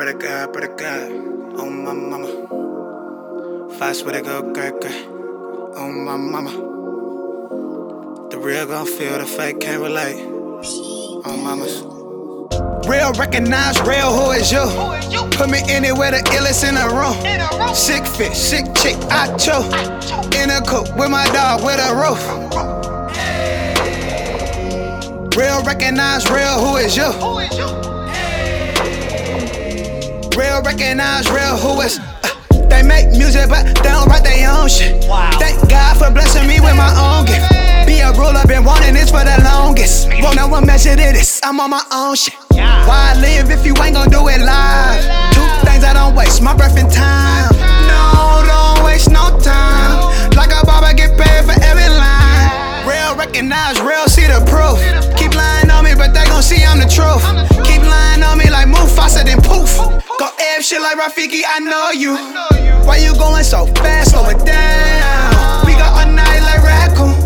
brother God, brother God. Oh my mama. Fast with it go, great, great. Oh my mama. The real gon' feel the fake, can't relate. Oh mamas. Real recognize real, who is you? Put me anywhere, the illest in the room. Sick fit, sick chick, I choke. In a coop with my dog with a roof. Real recognize real, who is you? Real recognize real, who is. Uh, they make music, but they don't write their own shit. Thank God for blessing me with my own gift. Be a ruler, been wanting this for the longest. Won't know what measure it is. I'm on my own shit. Why live if you ain't gon' do it live? Two things I don't waste, my breath and time. No, don't waste no time. Like a barber, get paid for every line. Real recognize, real see the proof. Keep lying on me, but they gon' see I'm the truth. Keep lying on me like Mufasa, then poof. Go F shit like Rafiki, I know you. Why you going so fast? Slow it down. We got a night like raccoon.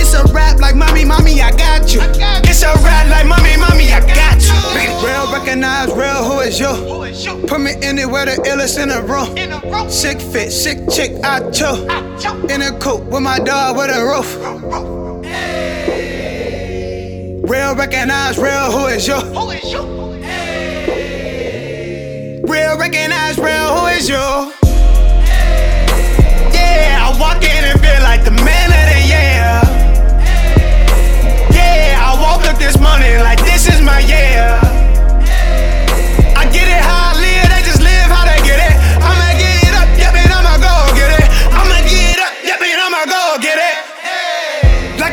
It's a rap like mommy, mommy, I got you. It's a rap like mommy, mommy, I got you. Real recognize real, who is you? Put me anywhere, the illest in the room. Sick fit, sick chick, I choke. In a coop with my dog with a roof. Real recognize real, who is you? who is you? Real recognize real, who is you?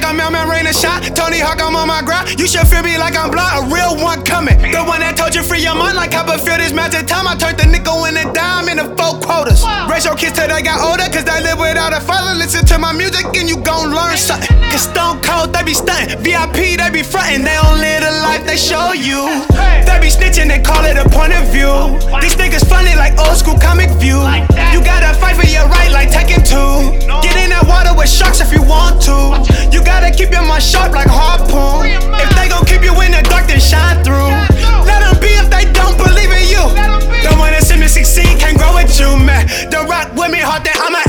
I'm out, man, rain a shot. Tony Hawk, I'm on my grind. You should feel me like I'm blind, a real one coming. The one that told you free your mind, like Copperfield is magic time. I turned the nickel and a dime into four quotas. Raise your kids till they got older, cause they live without a father. Listen to my music and you gon' learn something. Cause Stone Cold, they be stunting. VIP, they be frontin'. They don't live the life they show you. They be snitching and call it a point of view. These niggas sharp like harpoon. If they gon' keep you in the dark, then shine through. Let them be if they don't believe in you. The one that see me succeed can't grow with you, man. The rock with me hard, then I'm an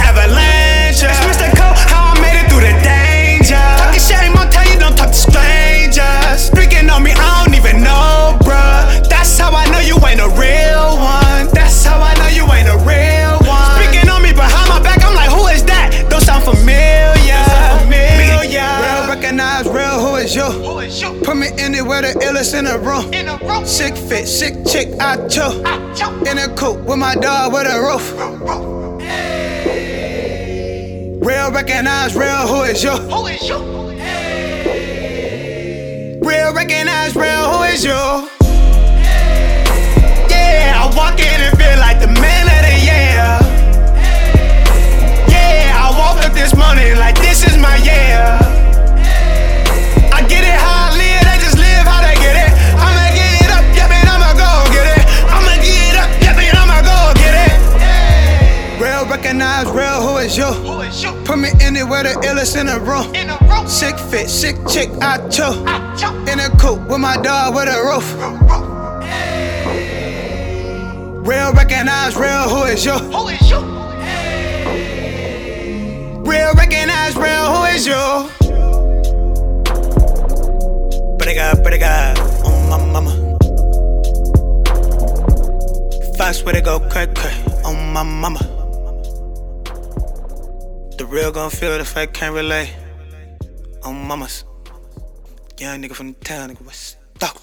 the illest in the room. Sick fit, sick chick, I choke. In a coop with my dog with a roof. Real recognize real, who is you? who is you Real recognize real, who is you? Me anywhere, the illest in the room. Sick fit, sick chick, I choke. In a coop with my dog with a roof. Real recognize real, who is you? Who is you? Real recognize real, who is you? Brega, brega, on my mama. Fast way to go, crack, crack, on oh, my mama. The real gon' feel the fake can't relate. On mamas. Young nigga from the town, nigga, what's up?